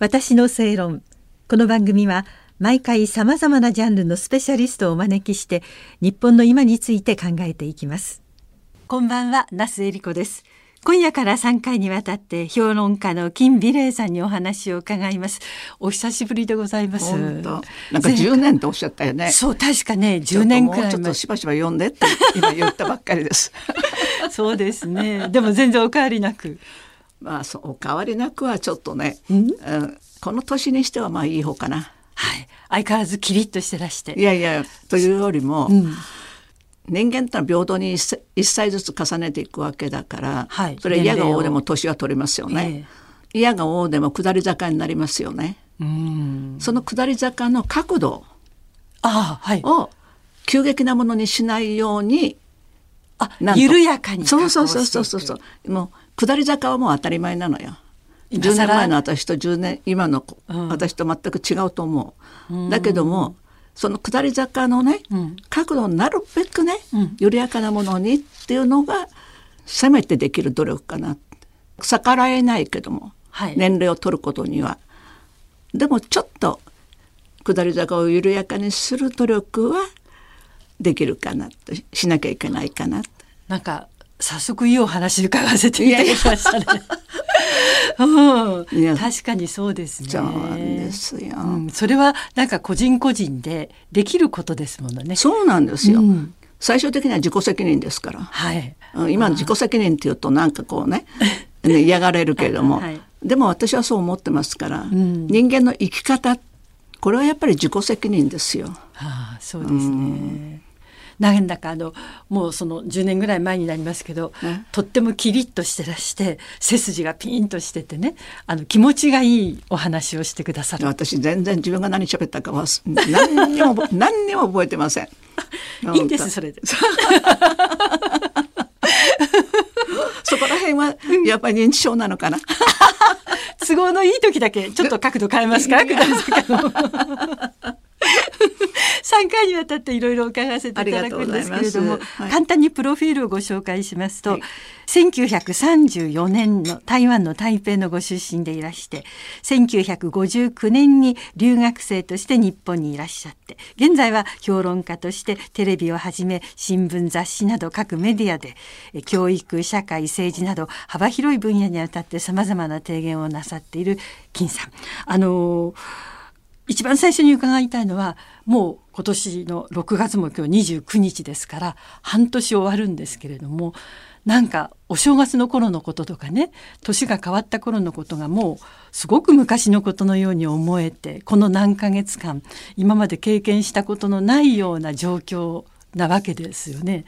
私の正論。この番組は毎回さまざまなジャンルのスペシャリストをお招きして日本の今について考えていきます。こんばんは那須恵理子です。今夜から3回にわたって評論家の金美玲さんにお話を伺います。お久しぶりでございます。なんか10年とおっしゃったよね。そう確かね10年くらいちょっとしばしば読んでって今言ったばっかりです。そうですね。でも全然お変わりなくまあそうお変わりなくはちょっとね、うん、この年にしてはまあいい方かな。はい。相変わらずキリッとしてらして。いやいやというよりも、うん。人間ってのは平等に一歳ずつ重ねていくわけだから、はい、それ嫌が王でも年は取りますよね。えー、嫌が王でも下り坂になりますよね。その下り坂の角度を急激なものにしないように、あ緩やかにそうそうそうそうそう。もう下り坂はもう当たり前なのよ。10年前の私と10年今の、私と全く違うと思う。だけどもその下り坂のね、うん、角度になるべくね、うん、緩やかなものにっていうのがせめてできる努力かな。逆らえないけども、はい、年齢を取ることには。でもちょっと下り坂を緩やかにする努力はできるかなとしなきゃいけないかななんか早速いいお話伺わせていただきましたね。うん、確かにそうですね。そうですよ、うん、それはなんか個人個人でできることですものね。そうなんですよ。うん、最終的には自己責任ですから。はい。今の自己責任っていうとなんかこうねね嫌がれるけれども、はい、でも私はそう思ってますから、うん、人間の生き方これはやっぱり自己責任ですよ。はあ、そうですね。なんだかあのもうその10年ぐらい前になりますけど、とってもキリッとしてらして背筋がピンとしててねあの気持ちがいいお話をしてくださる。私全然自分が何喋ったかは何にも 何にも覚えてません。いいんですそれで。そこら辺はやっぱり認知症なのかな？都合のいい時だけちょっと角度変えますか下り坂の3回にわたっていろいろ伺わせていただくんですけれども、はい、簡単にプロフィールをご紹介しますと、はい、1934年の台湾の台北のご出身でいらして1959年に留学生として日本にいらっしゃって現在は評論家としてテレビをはじめ新聞雑誌など各メディアで教育社会政治など幅広い分野にあたってさまざまな提言をなさっている金さん。あのー一番最初に伺いたいのはもう今年の6月も今日29日ですから半年終わるんですけれどもなんかお正月の頃のこととかね年が変わった頃のことがもうすごく昔のことのように思えてこの何ヶ月間今まで経験したことのないような状況なわけですよね。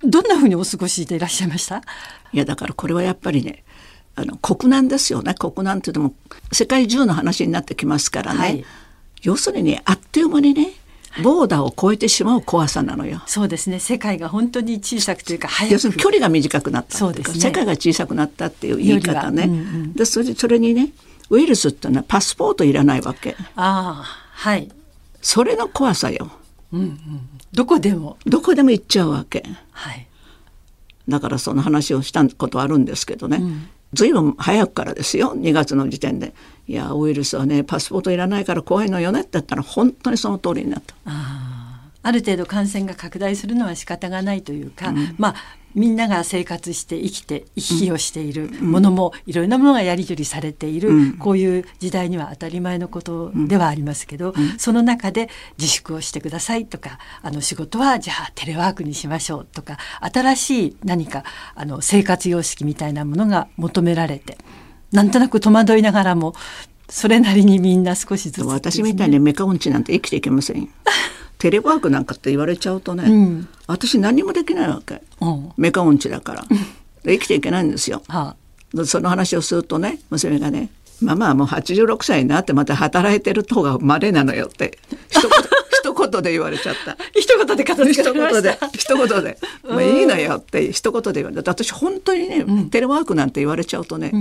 どんなふうにお過ごしでいらっしゃいました？いやだからこれはやっぱりねあの国難ですよね国難っていうのも世界中の話になってきますからね、はい、要するにあっという間にねボーダーを超えてしまう怖さなのよ。そうですね。世界が本当に小さくというか要するに距離が短くなったそうです、ね、世界が小さくなったっていう言い方ね。うんうん、でそれそれにねウイルスってのはパスポートいらないわけ。ああはい。それの怖さよ。うんうん。どこでもどこでも行っちゃうわけ。はい。だからその話をしたことあるんですけどね。うん随分早くからですよ2月の時点で「いやウイルスはねパスポートいらないから怖いのよね」って言ったら本当にその通りになった。ある程度感染が拡大するのは仕方がないというか、うん、まあみんなが生活して生きて行き来をしているものも、いろいろなものがやり取りされている、うん、こういう時代には当たり前のことではありますけど、うん、その中で自粛をしてくださいとかあの仕事はじゃあテレワークにしましょうとか新しい何かあの生活様式みたいなものが求められてなんとなく戸惑いながらもそれなりにみんな少しずつ、ね、私みたいにメカ音痴なんて生きていけませんテレワークなんかって言われちゃうとね、うん、私何もできないわけ、うん、メカ音痴だから。生きていけないんですよ。はあ、その話をするとね娘がね「ママはもう86歳になってまた働いてる方がまれなのよ」って一言 一言で言われちゃった。一言で片付け一言で一言で「もういいのよ」って一言で言われた。私本当にね、うん、テレワークなんて言われちゃうとね、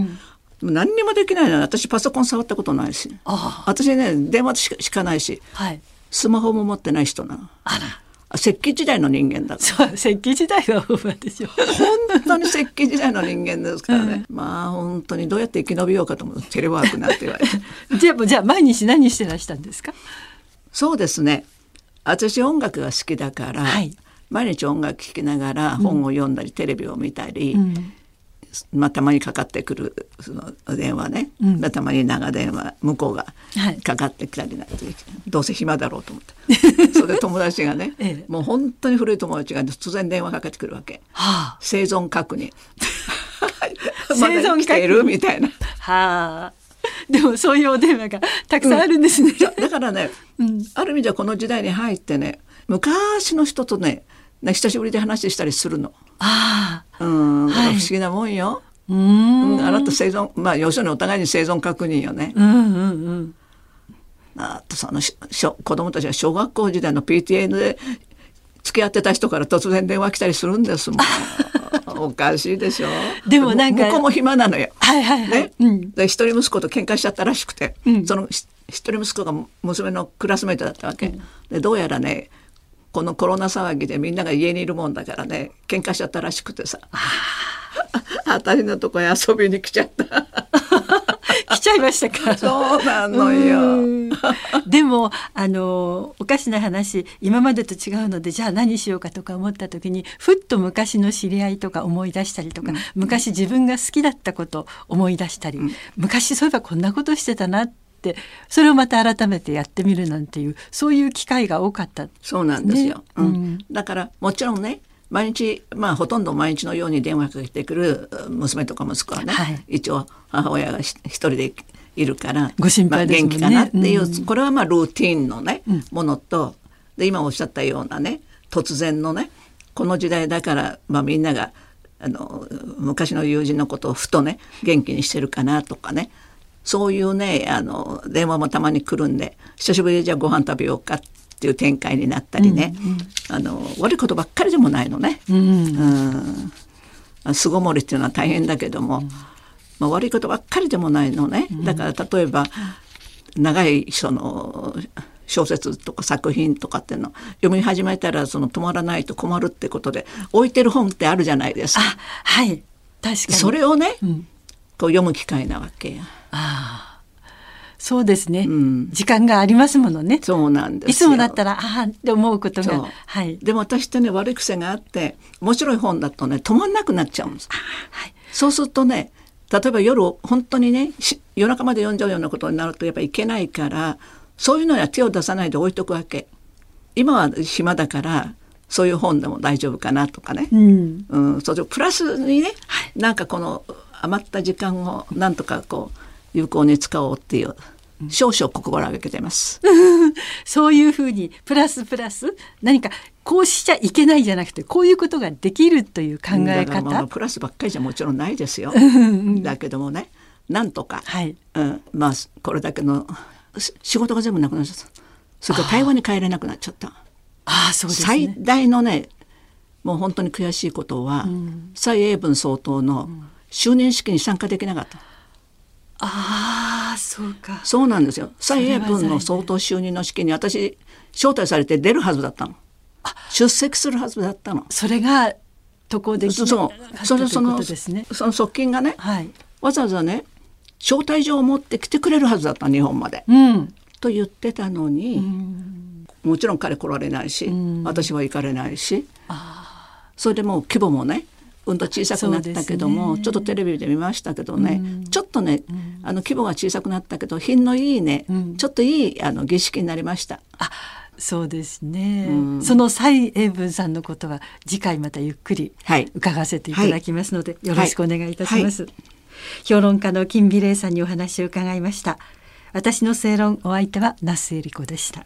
何にもできないの私パソコン触ったことないし。私ね電話しかないし、はい、スマホも持ってない人なの。あら。石器時代の人間だそう石器時代はオーバーでしょ。本当に石器時代の人間ですからね、うん、まあ本当にどうやって生き延びようかと思う。テレワークなんて言われて。じゃあじゃあ毎日何してらしたんですか？そうですね。私音楽が好きだから、はい、毎日音楽聴きながら本を読んだり、うん、テレビを見たり、うんまあ、たまにかかってくるその電話ね、うん、たまに長電話向こうがかかってきたりなんて、はい、どうせ暇だろうと思って それで友達がね、ええ、もう本当に古い友達が突然電話かけてくるわけ、はあ、生存確認。まだ生きている？みたいな。はあでもそういうお電話がたくさんあるんですね。うん、だからね、うん、ある意味じゃこの時代に入ってね昔の人とね久しぶりで話したりするの。ああ。うん、はい、不思議なもんよ。うん、あなた生存まあ要するにお互いに生存確認よね。うんうんうん。あとそのしょ子供たちが小学校時代の PTA で付き合ってた人から突然電話来たりするんですもん。おかしいでしょ。でもなんか向こうも暇なのよ。はいはいはい。ね、うん、で一人息子と喧嘩しちゃったらしくて、うん、その一人息子が娘のクラスメートだったわけ。うん、でどうやらねこのコロナ騒ぎでみんなが家にいるもんだからね喧嘩しちゃったらしくてさ。私 のとこへ遊びに来ちゃった。来ちゃいましたか。そうなのよ でもあのおかしな話今までと違うのでじゃあ何しようかとか思った時にふっと昔の知り合いとか思い出したりとか、うん、昔自分が好きだったこと思い出したり、うん、昔そういえばこんなことしてたなってそれをまた改めてやってみるなんていうそういう機会が多かった、ね、そうなんですよ、うん、だからもちろんね毎日まあほとんど毎日のように電話かけてくる娘とか息子はね、はい、一応母親が一人でいるからご心配、ね、元気かなっていう、うん、これはまあルーティンのね、うん、ものとで今おっしゃったようなね突然のねこの時代だから、まあ、みんながあの昔の友人のことをふとね元気にしてるかなとかねそういうねあの電話もたまに来るんで久しぶりにじゃあご飯食べようかっていう展開になったりね、うんうん、あの悪いことばっかりでもないのね。うん。巣ごもりっていうのは大変だけども、まあ、悪いことばっかりでもないのね。だから例えば長いその小説とか作品とかっていうの読み始めたらその止まらないと困るってことで置いてる本ってあるじゃないですか。はい。確かに。それをね、うん、こう読む機会なわけや。ああ。そうですね、うん、時間がありますものね。そうなんですいつもだったらああって思うことが、はい、でも私ってね悪い癖があって面白い本だとね止まんなくなっちゃうんです、はい、そうするとね例えば夜本当にね夜中まで読んじゃうようなことになるとやっぱいけないからそういうのには手を出さないで置いとくわけ。今は暇だからそういう本でも大丈夫かなとかね、うん、うん、それプラスにね、はい、なんかこの余った時間をなんとかこう有効に使おうっていう少々心がけてます。そういうふうにプラスプラス何かこうしちゃいけないじゃなくてこういうことができるという考え方。プラスばっかりじゃもちろんないですよ。だけどもねなんとか、はいうん、まあこれだけの仕事が全部なくなっちゃった。それから台湾に帰れなくなっちゃった。ああそうです、ね、最大のねもう本当に悔しいことは、うん、蔡英文総統の就任式に参加できなかった。ああそうか。そうなんですよ。蔡英文の総統就任の式に私招待されて出るはずだったの。出席するはずだったの。それが渡航できなかったそれその、ね、その側近がね、はい、わざわざね招待状を持って来てくれるはずだった日本まで、うん、と言ってたのに、うん、もちろん彼来られないし、うん、私は行かれないし。それでもう規模もねうんと小さくなったけども、ね、ちょっとテレビで見ましたけどね、うん、ちょっとね、うん、あの規模が小さくなったけど品のいいね、うん、ちょっといいあの儀式になりました。あそうですね、その蔡英文さんのことは次回またゆっくり伺わせていただきますので、はい、よろしくお願いいたします、はい。はい、評論家の金美玲さんにお話を伺いました。私の正論お相手は那須恵理子でした